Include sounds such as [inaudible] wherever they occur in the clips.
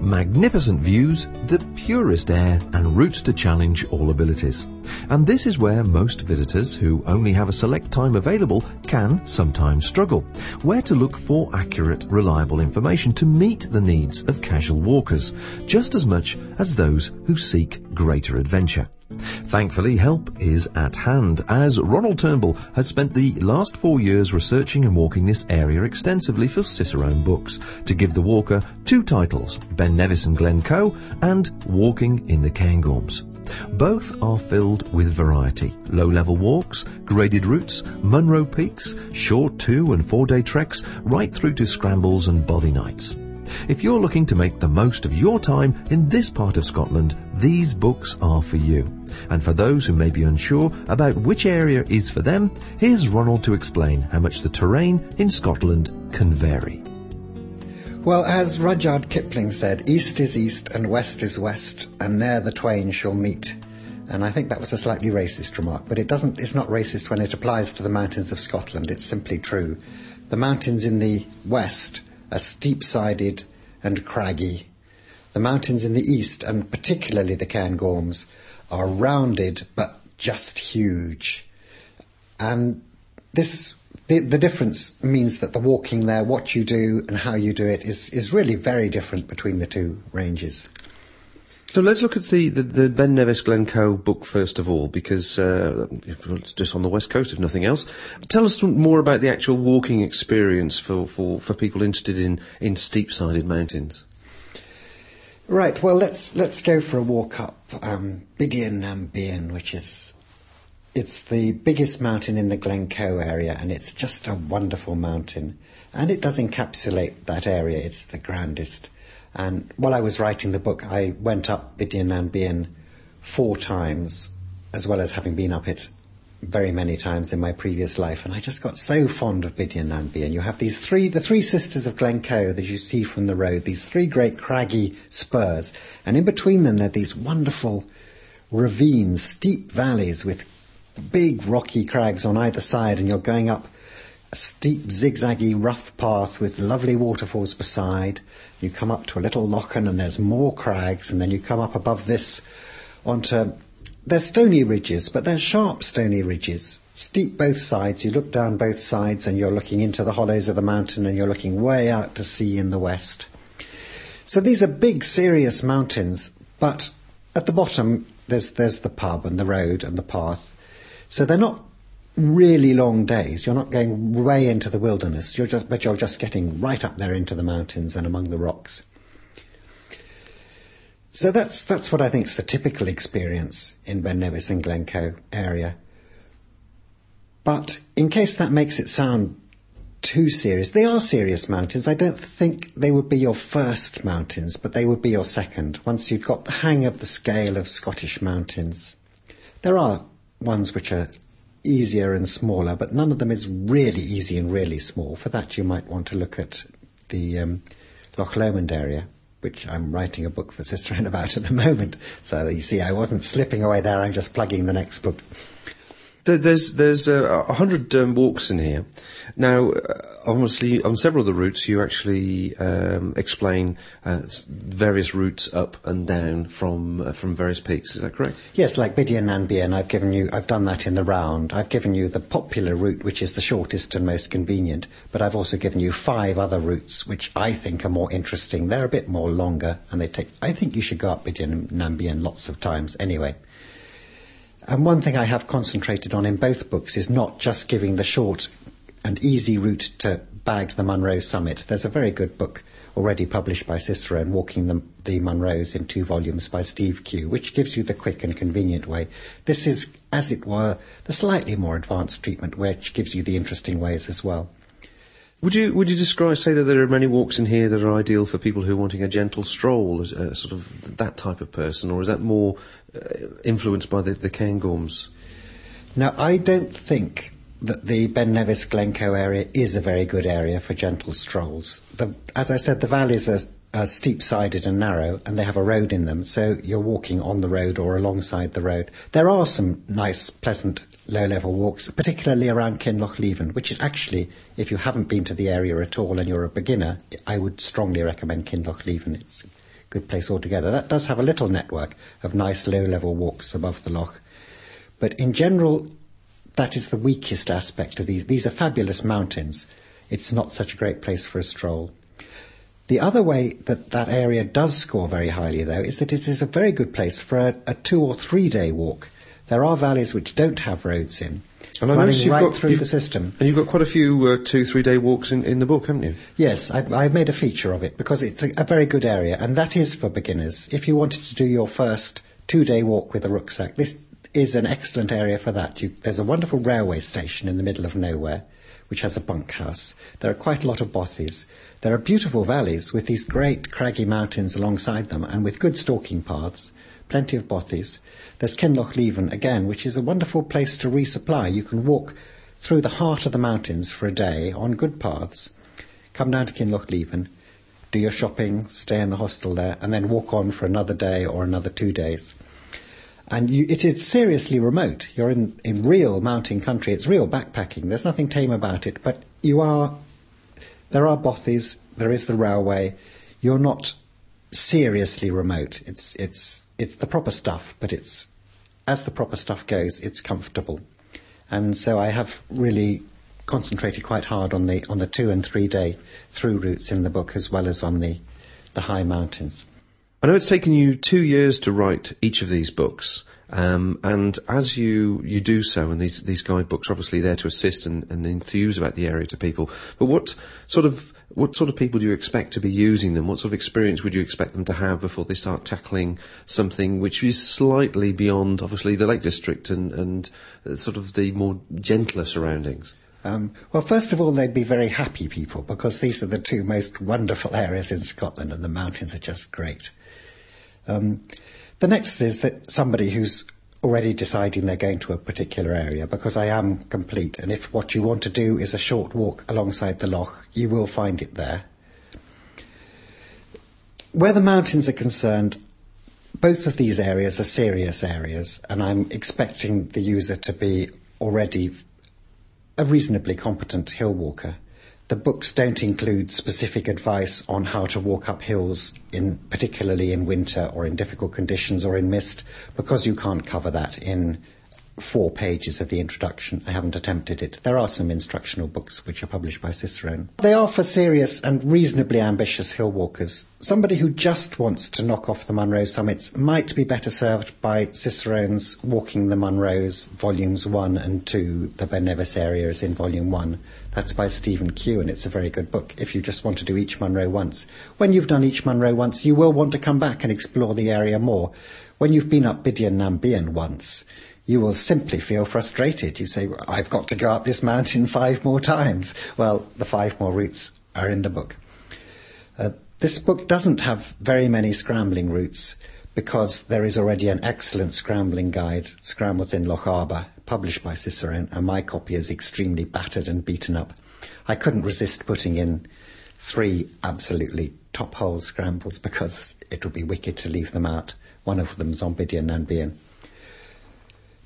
Magnificent views, the purest air, and routes to challenge all abilities. And this is where most visitors who only have a select time available can sometimes struggle. Where to look for accurate, reliable information to meet the needs of casual walkers, just as much as those who seek greater adventure. Thankfully, help is at hand as Ronald Turnbull has spent the last four years researching and walking this area extensively for Cicerone Books to give the walker two titles, Ben Nevis and Glen Coe and Walking in the Cairngorms. Both are filled with variety. Low-level walks, graded routes, Munro peaks, short two and four day treks, right through to scrambles and bothy nights. If you're looking to make the most of your time in this part of Scotland, these books are for you. And for those who may be unsure about which area is for them, here's Ronald to explain how much the terrain in Scotland can vary. Well, as Rudyard Kipling said, East is East and West is West, and ne'er the twain shall meet. And I think that was a slightly racist remark, but it doesn't, it's not racist when it applies to the mountains of Scotland. It's simply true. The mountains in the west are steep-sided and craggy. The mountains in the east, and particularly the Cairngorms, are rounded but just huge. And this the, the difference means that the walking there, what you do and how you do it, is, is really very different between the two ranges. So let's look at the, the, the Ben Nevis Glencoe book first of all, because uh, it's just on the west coast, if nothing else. Tell us more about the actual walking experience for, for, for people interested in, in steep-sided mountains. Right. Well, let's let's go for a walk up um, Bidean nam Bian, which is it's the biggest mountain in the Glencoe area, and it's just a wonderful mountain. And it does encapsulate that area. It's the grandest. And while I was writing the book, I went up Bidean nam Bian four times, as well as having been up it very many times in my previous life, and I just got so fond of Bidean nam Bian. You have these three, the three sisters of Glencoe that you see from the road, these three great craggy spurs, and in between them there are these wonderful ravines, steep valleys with big rocky crags on either side, and you're going up a steep, zigzaggy, rough path with lovely waterfalls beside. You come up to a little lochan, and there's more crags, and then you come up above this onto they're stony ridges, but they're sharp stony ridges, steep both sides. You look down both sides and you're looking into the hollows of the mountain and you're looking way out to sea in the west. So these are big, serious mountains, but at the bottom there's, there's the pub and the road and the path. So they're not really long days. You're not going way into the wilderness, you're just, but you're just getting right up there into the mountains and among the rocks. So that's that's what I think is the typical experience in Ben Nevis and Glencoe area. But in case that makes it sound too serious, they are serious mountains. I don't think they would be your first mountains, but they would be your second once you've got the hang of the scale of Scottish mountains. There are ones which are easier and smaller, but none of them is really easy and really small. For that, you might want to look at the um, Loch Lomond area which I'm writing a book for Cicerone about at the [laughs] moment. So you see, I wasn't slipping away there. I'm just plugging the next book. There's there's uh, a uh, hundred um, walks in here. Now, uh, obviously, on several of the routes, you actually um, explain uh, various routes up and down from uh, from various peaks. Is that correct? Yes, like Bidean and I've given you. I've done that in the round. I've given you the popular route, which is the shortest and most convenient. But I've also given you five other routes, which I think are more interesting. They're a bit more longer, and they take. I think you should go up Bidean and lots of times anyway. And one thing I have concentrated on in both books is not just giving the short and easy route to bag the Munro summit. There's a very good book already published by Cicerone, Walking the, the Munros in two volumes by Steve Kew, which gives you the quick and convenient way. This is, as it were, the slightly more advanced treatment, which gives you the interesting ways as well. Would you would you describe say that there are many walks in here that are ideal for people who are wanting a gentle stroll, as uh, sort of that type of person, or is that more uh, influenced by the, the Cairngorms? Now, I don't think that the Ben Nevis Glencoe area is a very good area for gentle strolls. The, as I said, the valleys are, are steep sided and narrow, and they have a road in them, so you're walking on the road or alongside the road. There are some nice, pleasant low level walks, particularly around Kinlochleven, which is actually, if you haven't been to the area at all and you're a beginner, I would strongly recommend Kinlochleven. It's a good place altogether. That does have a little network of nice low level walks above the loch. But in general, that is the weakest aspect of these. These are fabulous mountains. It's not such a great place for a stroll. The other way that that area does score very highly, though, is that it is a very good place for a, a two or three day walk. There are valleys which don't have roads in, And I running you've right got- through the system. And you've got quite a few uh, two three day walks in, in the book, haven't you? Yes, I've, I've made a feature of it because it's a, a very good area, and that is for beginners. If you wanted to do your first two-day walk with a rucksack, this is an excellent area for that. You, there's a wonderful railway station in the middle of nowhere, which has a bunkhouse. There are quite a lot of bothies. There are beautiful valleys with these great craggy mountains alongside them, and with good stalking paths. Plenty of bothies. There's Kinlochleven again, which is a wonderful place to resupply. You can walk through the heart of the mountains for a day on good paths come down to Kinlochleven, do your shopping, stay in the hostel there, and then walk on for another day or another two days. And you, it is seriously remote. You're in, in real mountain country. It's real backpacking. There's nothing tame about it, but you are. There are bothies. There is the railway. You're not seriously remote. It's it's it's the proper stuff, but it's as the proper stuff goes. It's comfortable, and so I have really concentrated quite hard on the on the two and three day through routes in the book, as well as on the the high mountains. I know it's taken you two years to write each of these books, um, and as you, you do so, and these, these guidebooks are obviously there to assist and, and enthuse about the area to people, but what sort of what sort of people do you expect to be using them? What sort of experience would you expect them to have before they start tackling something which is slightly beyond, obviously, the Lake District and, and uh, sort of the more gentler surroundings? Um, well, first of all, they'd be very happy people because these are the two most wonderful [laughs] areas in Scotland, and the mountains are just great. Um, the next is that somebody who's already deciding they're going to a particular area, because I am complete, and if what you want to do is a short walk alongside the loch, you will find it there. Where the mountains are concerned, both of these areas are serious areas, and I'm expecting the user to be already a reasonably competent hill walker. The books don't include specific advice on how to walk up hills, in particularly in winter or in difficult conditions or in mist, because you can't cover that in four pages of the introduction. I haven't attempted it. There are some instructional books which are published by Cicerone. They are for serious and reasonably ambitious hill walkers. Somebody who just wants to knock off the Munro summits might be better served by Cicerone's Walking the Munros, volumes 1 and 2. The Ben Nevis area is in volume 1. That's by Stephen Kew, and it's a very good book if you just want to do each Munro once. When you've done each Munro once, you will want to come back and explore the area more. When you've been up Bidean nam Bian once, you will simply feel frustrated. You say, I've got to go up this mountain [laughs] five more times. Well, the five more routes are in the book. Uh, this book doesn't have very many scrambling routes because there is already an excellent scrambling guide, Scrambles in Lochaber, published by Cicerone, and my copy is extremely battered and beaten up. I couldn't resist putting in three absolutely top hole scrambles because it would be wicked to leave them out. One of them Zombidian Bidean nam Bian.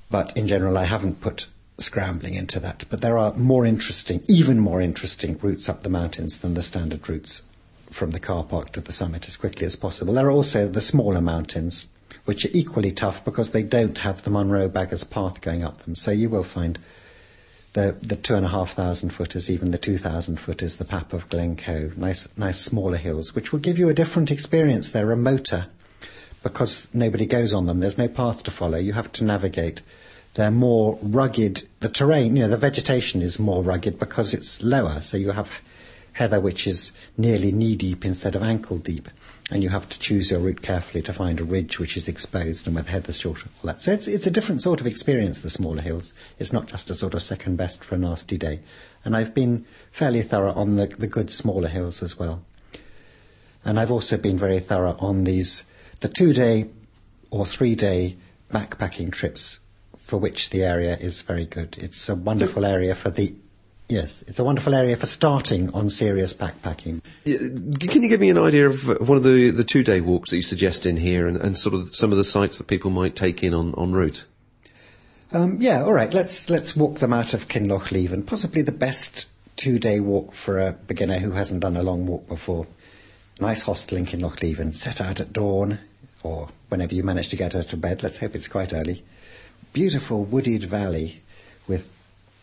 But in general, I haven't put scrambling into that. But there are more interesting, even more interesting routes up the mountains than the standard routes from the car park to the summit as quickly as possible. There are also the smaller mountains, which are equally tough because they don't have the Munro Baggers Path going up them. So you will find the the two and a half thousand footers, even the two thousand footers, the Pap of Glencoe, nice nice smaller hills, which will give you a different experience. They're remoter because nobody goes on them. There's no path to follow. You have to navigate. They're more rugged. The terrain, you know, the vegetation is more rugged because it's lower. So you have heather which is nearly knee deep instead of ankle deep. and you have to choose your route carefully to find a ridge which is exposed and where the heather's shorter. All that. So it's it's a different sort of experience. The smaller hills. It's not just a sort of second best for a nasty day. And I've been fairly thorough on the the good smaller hills as well. And I've also been very thorough on these the two day or three day backpacking trips for which the area is very good. It's a wonderful area for the Yes, it's a wonderful area for starting on serious backpacking. Can you give me an idea of uh, one of the, the two day walks that you suggest in here and, and sort of some of the sites that people might take in on, en route? Um, yeah, all right. Let's let's walk them out of Kinlochleven. Possibly the best two-day walk for a beginner who hasn't done a long walk before. Nice hostel in Kinlochleven. Set out at dawn, or whenever you manage to get out of bed. Let's hope it's quite early. Beautiful wooded valley with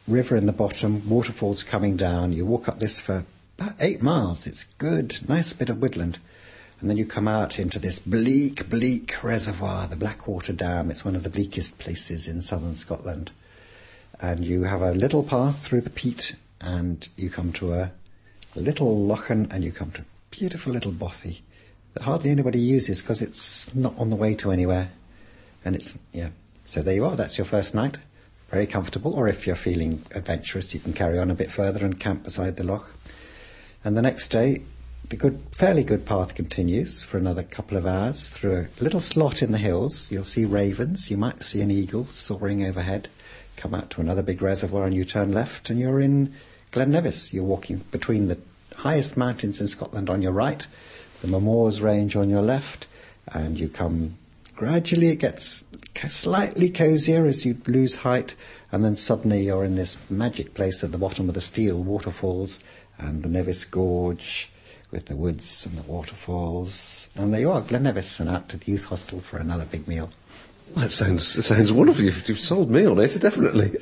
river in the bottom, waterfalls coming down. You walk up this for about eight miles. It's good, nice bit of woodland. And then you come out into this bleak, bleak reservoir, the Blackwater Dam. It's one of the bleakest places in southern Scotland. And you have a little path through the peat, and you come to a little lochan, and you come to a beautiful little bothy that hardly anybody uses because it's not on the way to anywhere. And it's, yeah. So there you are. That's your first night. Very comfortable. Or if you're feeling adventurous, you can carry on a bit further and camp beside the loch. And the next day, the good, fairly good path continues for another couple of hours through a little slot in the hills. You'll see ravens. You might see an eagle soaring overhead. Come out to another big reservoir and you turn left and you're in Glen Nevis. You're walking between the highest mountains in Scotland on your right, the Mamores Range on your left, and you come gradually. It gets slightly cozier as you lose height, and then suddenly you're in this magic place at the bottom of the Steall waterfalls and the Nevis Gorge with the woods and the waterfalls. And there you are, Glen Nevis, and out to the youth hostel for another big meal. That sounds sounds wonderful. You've, you've sold me on it, definitely.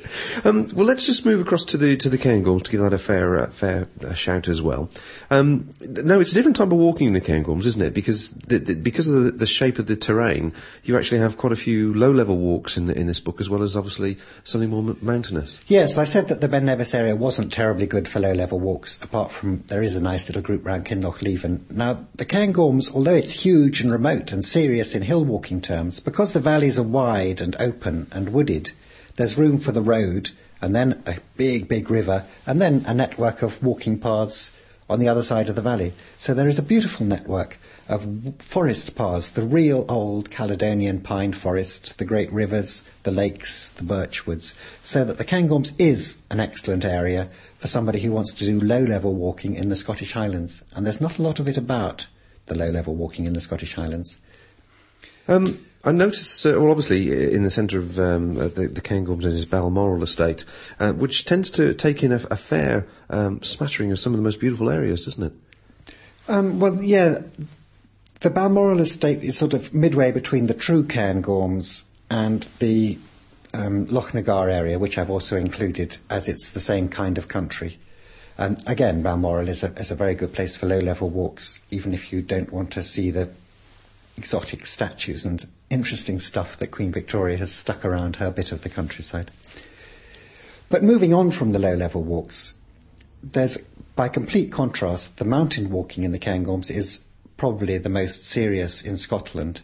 Um, well, let's just move across to the to the Cairngorms to give that a fair uh, fair uh, shout as well. Um, no, it's a different type of walking in the Cairngorms, isn't it? Because the, the, because of the, the shape of the terrain, you actually have quite a few low level walks in in this book, as well as obviously something more m- mountainous. Yes, I said that the Ben Nevis area wasn't terribly good for low-level walks, apart from there is a nice little group round Kinlochleven. Now, the Cairngorms, although it's huge and remote and serious in hill walking terms, because the valleys are wide and open and wooded, there's room for the road, and then a big, big river, and then a network of walking paths on the other side of the valley. So there is a beautiful network of forest paths, the real old Caledonian pine forest, the great rivers, the lakes, the birch woods, so that the Cairngorms is an excellent area for somebody who wants to do low-level walking in the Scottish Highlands. And there's not a lot of it about, the low-level walking in the Scottish Highlands. Um, I notice, uh, well, obviously, uh, in the centre of um, uh, the, the Cairngorms is Balmoral estate, uh, which tends to take in a, a fair um, smattering of some of the most beautiful areas, doesn't it? Um, well, yeah, the Balmoral estate is sort of midway between the true Cairngorms and the um, Lochnagar area, which I've also included as it's the same kind of country. And again, Balmoral is a, is a very good place for low-level walks, even if you don't want to see the exotic statues and interesting stuff that Queen Victoria has stuck around her bit of the countryside. But moving on from the low-level walks, there's, by complete contrast, the mountain walking in the Cairngorms is probably the most serious in Scotland.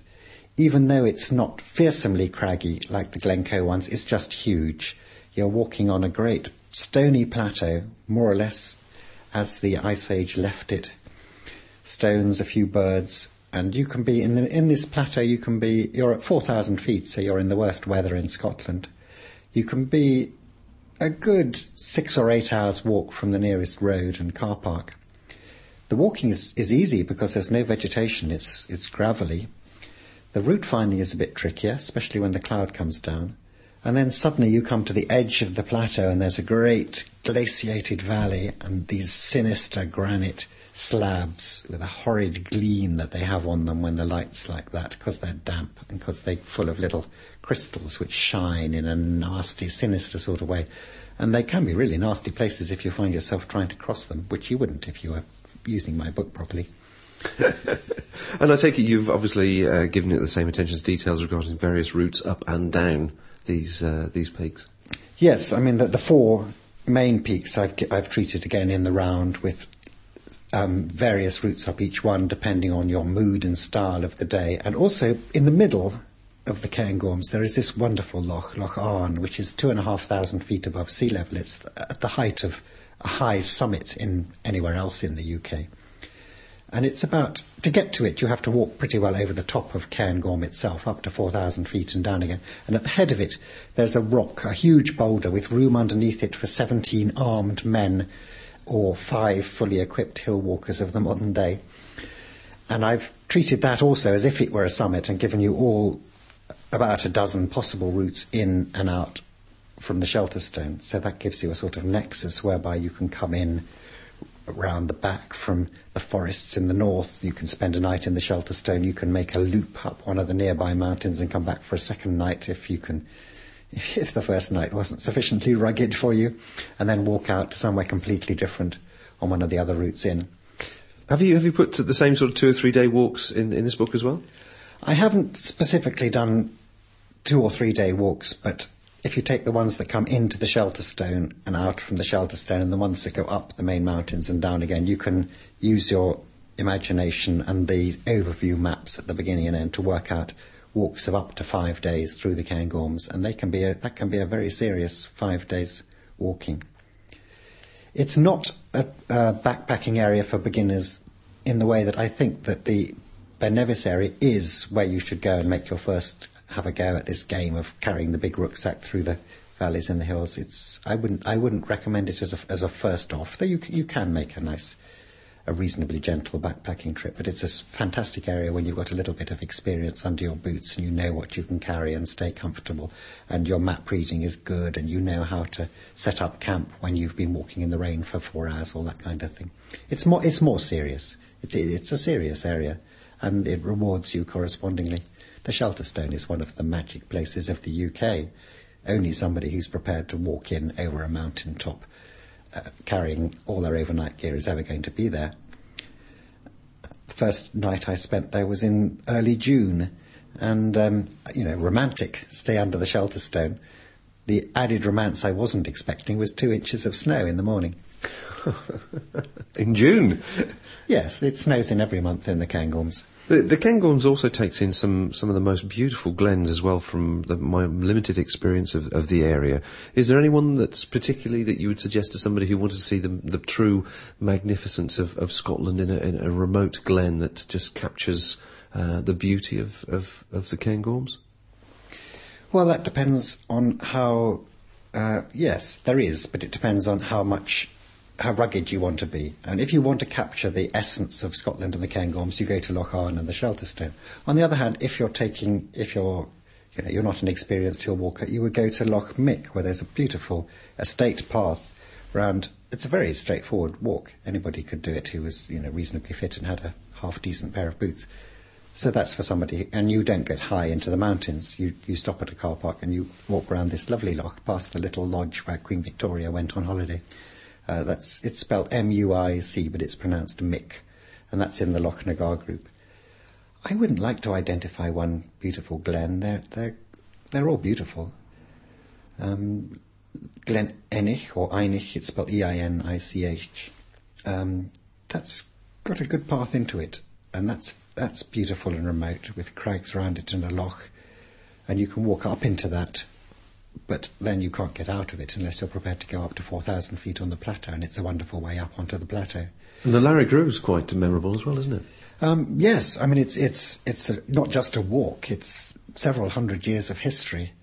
Even though it's not fearsomely craggy like the Glencoe ones, it's just huge. You're walking on a great stony plateau, more or less as the Ice Age left it. Stones, a few birds, and you can be in the, in this plateau. You can be you're at four thousand feet, so you're in the worst weather in Scotland. You can be a good six or eight hours walk from the nearest road and car park. The walking is, is easy because there's no vegetation. It's it's gravelly. The route finding is a bit trickier, especially when the cloud comes down. And then suddenly you come to the edge of the plateau and there's a great glaciated valley and these sinister granite slabs with a horrid gleam that they have on them when the light's like that because they're damp and because they're full of little crystals which shine in a nasty, sinister sort of way. And they can be really nasty places if you find yourself trying to cross them, which you wouldn't if you were using my book properly. [laughs] And I take it you've obviously uh, given it the same attention to details regarding various routes up and down these uh, these peaks. Yes, I mean the, the four main peaks I've I've treated again in the round with um, various routes up each one depending on your mood and style of the day. And also in the middle of the Cairngorms, there is this wonderful loch, Loch Avon, which is two and a half thousand feet above sea level. It's at the height of a high summit in anywhere else in the UK. And it's about, to get to it, you have to walk pretty well over the top of Cairngorm itself, up to 4,000 feet and down again. And at the head of it, there's a rock, a huge boulder with room underneath it for 17 armed men or five fully equipped hill walkers of the modern day. And I've treated that also as if it were a summit and given you all about a dozen possible routes in and out from the shelter stone. So that gives you a sort of nexus whereby you can come in around the back from the forests in the north. You can spend a night in the shelter stone. You can make a loop up one of the nearby mountains and come back for a second night if you can, if the first night wasn't sufficiently rugged for you, and then walk out to somewhere completely different on one of the other routes in. Have you have you put the same sort of two or three day walks in, in this book as well? I haven't specifically done two or three day walks, but if you take the ones that come into the shelter stone and out from the shelter stone and the ones that go up the main mountains and down again, you can use your imagination and the overview maps at the beginning and end to work out walks of up to five days through the Cairngorms, and they can be a, that can be a very serious five days walking. It's not a, a backpacking area for beginners in the way that I think that the Ben Nevis area is where you should go and make your first have a go at this game of carrying the big rucksack through the valleys and the hills. It's I wouldn't I wouldn't recommend it as a as a first off. Though you you can make a nice, a reasonably gentle backpacking trip, but it's a fantastic area when you've got a little bit of experience under your boots and you know what you can carry and stay comfortable, and your map reading is good and you know how to set up camp when you've been walking in the rain for four hours, all that kind of thing. It's more it's more serious. It, it's a serious area, and it rewards you correspondingly. The Shelterstone is one of the magic places of the UK. Only somebody who's prepared to walk in over a mountain top uh, carrying all their overnight gear is ever going to be there. The first night I spent there was in early June, and, um, you know, romantic, stay under the shelter stone. The added romance I wasn't expecting was two inches of snow in the morning. [laughs] in June? Yes, it snows in every month in the Cairngorms. The, the Cairngorms also takes in some, some of the most beautiful glens as well from the, my limited experience of, of the area. Is there anyone that's particularly that you would suggest to somebody who wanted to see the, the true magnificence of, of Scotland in a, in a remote glen that just captures uh, the beauty of, of, of the Cairngorms? Well, that depends on how. Uh, yes, there is, but it depends on how much how rugged you want to be. And if you want to capture the essence of Scotland and the Cairngorms, you go to Loch Avon and the Shelterstone. On the other hand, if you're taking, if you're, you know, you're not an experienced hill walker, you would go to Loch Muick, where there's a beautiful estate path round. It's a very straightforward walk. Anybody could do it who was, you know, reasonably fit and had a half decent pair of boots. So that's for somebody, and you don't get high into the mountains. You you stop at a car park and you walk around this lovely loch, past the little lodge where Queen Victoria went on holiday. Uh, that's it's spelled M-U-I-C, but it's pronounced Mick, and that's in the Lochnagar group. I wouldn't like to identify one beautiful glen. They're they're they're all beautiful. Um, Glen Einich or Einich, it's spelled E-I-N-I-C-H. Um, that's got a good path into it, and that's that's beautiful and remote with crags around it and a loch, and you can walk up into that but then you can't get out of it unless you're prepared to go up to 4,000 feet on the plateau, and it's a wonderful way up onto the plateau. And the Lairig is quite memorable as well, isn't it? Um, yes, I mean it's it's it's a, not just a walk; it's several hundred years of history,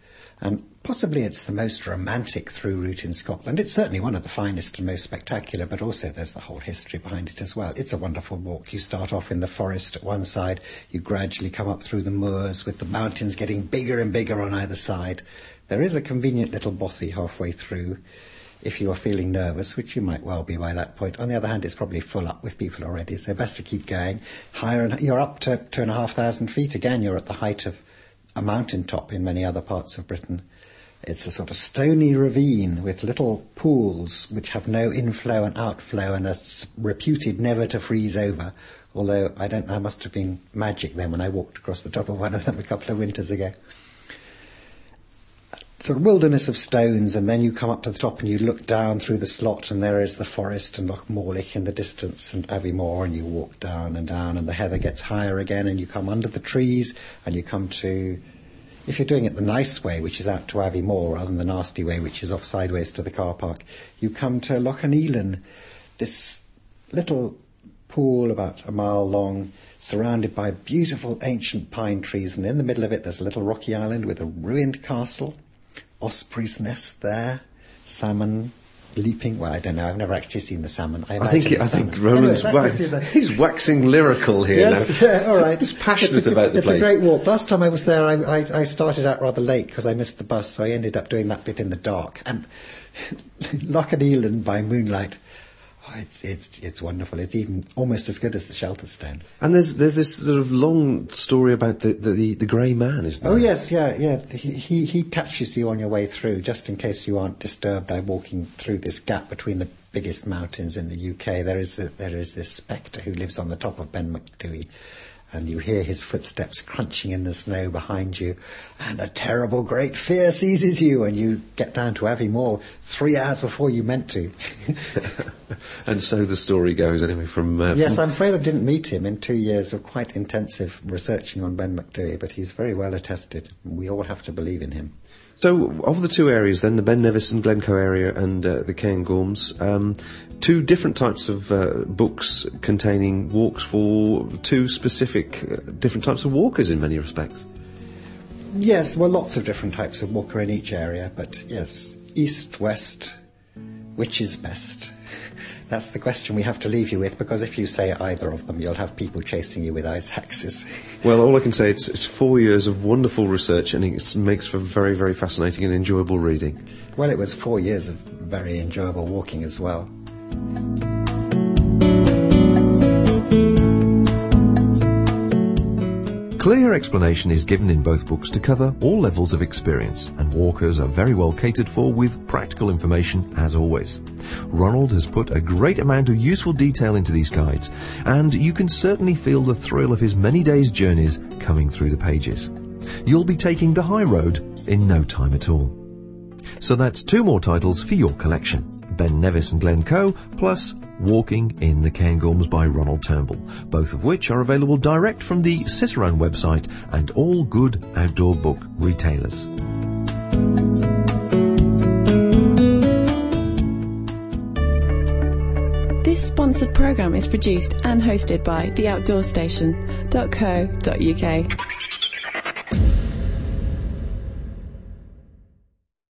and possibly it's the most romantic through route in Scotland. It's certainly one of the finest and most spectacular, but also there's the whole history behind it as well. It's a wonderful walk. You start off in the forest at one side, you gradually come up through the moors with the mountains getting bigger and bigger on either side. There is a convenient little bothy halfway through if you are feeling nervous, which you might well be by that point. On the other hand, it's probably full up with people already, so best to keep going. Higher and you're up to two and a half thousand feet. Again, you're at the height of a mountain top in many other parts of Britain. It's a sort of stony ravine with little pools which have no inflow and outflow and are reputed never to freeze over. Although I don't I must have been magic then when I walked across the top of one of them a couple of winters ago sort of wilderness of stones, and then you come up to the top and you look down through the slot, and there is the forest and Loch Morlich in the distance, and Aviemore, and you walk down and down, and the heather gets higher again, and you come under the trees, and you come to, if you're doing it the nice way, which is out to Aviemore, rather than the nasty way, which is off sideways to the car park, you come to Loch an Eilein, this little pool about a mile long, surrounded by beautiful ancient pine trees, and in the middle of it there's a little rocky island with a ruined castle osprey's nest there, salmon leaping. Well, I don't know. I've never actually seen the salmon. I, I think I think Roland's anyway, wa- he's waxing lyrical here. Yes, now. yeah, all right. He's passionate it's a, about the it's place. It's a great walk. Last time I was there, I, I, I started out rather late because I missed the bus, so I ended up doing that bit in the dark. And [laughs] Loch an Eilein by moonlight Oh, it's it's it's wonderful. It's even almost as good as the Shelterstone. And there's there's this sort of long story about the the, the, the grey man, isn't oh, there? Oh yes, yeah, yeah. He, he he catches you on your way through, just in case you aren't disturbed by walking through this gap between the biggest mountains in the UK. There is the, there is this spectre who lives on the top of Ben Macdui, and you hear his footsteps crunching in the snow behind you, and a terrible great fear seizes you, and you get down to Aviemore three hours before you meant to. [laughs] and so the story goes, anyway. From uh, yes, I'm afraid I didn't meet him in two years of quite intensive researching on Ben Macdui, but he's very well attested. We all have to believe in him. So, of the two areas, then the Ben Nevis and Glencoe area and uh, the Cairngorms, um, two different types of uh, books containing walks for two specific, uh, different types of walkers in many respects. Yes, there were lots of different types of walker in each area, but yes, east, west, which is best? That's the question we have to leave you with because if you say either of them, you'll have people chasing you with ice axes. [laughs] Well, all I can say it's, it's four years of wonderful research, and it makes for very, very fascinating and enjoyable reading. Well, it was four years of very enjoyable walking as well. Clear explanation is given in both books to cover all levels of experience, and walkers are very well catered for with practical information as always. Ronald has put a great amount of useful detail into these guides, and you can certainly feel the thrill of his many days' journeys coming through the pages. You'll be taking the high road in no time at all. So that's two more titles for your collection. Ben Nevis and Glencoe, plus Walking in the Cairngorms by Ronald Turnbull, both of which are available direct from the Cicerone website and all good outdoor book retailers. This sponsored programme is produced and hosted by theoutdoorstation.co.uk.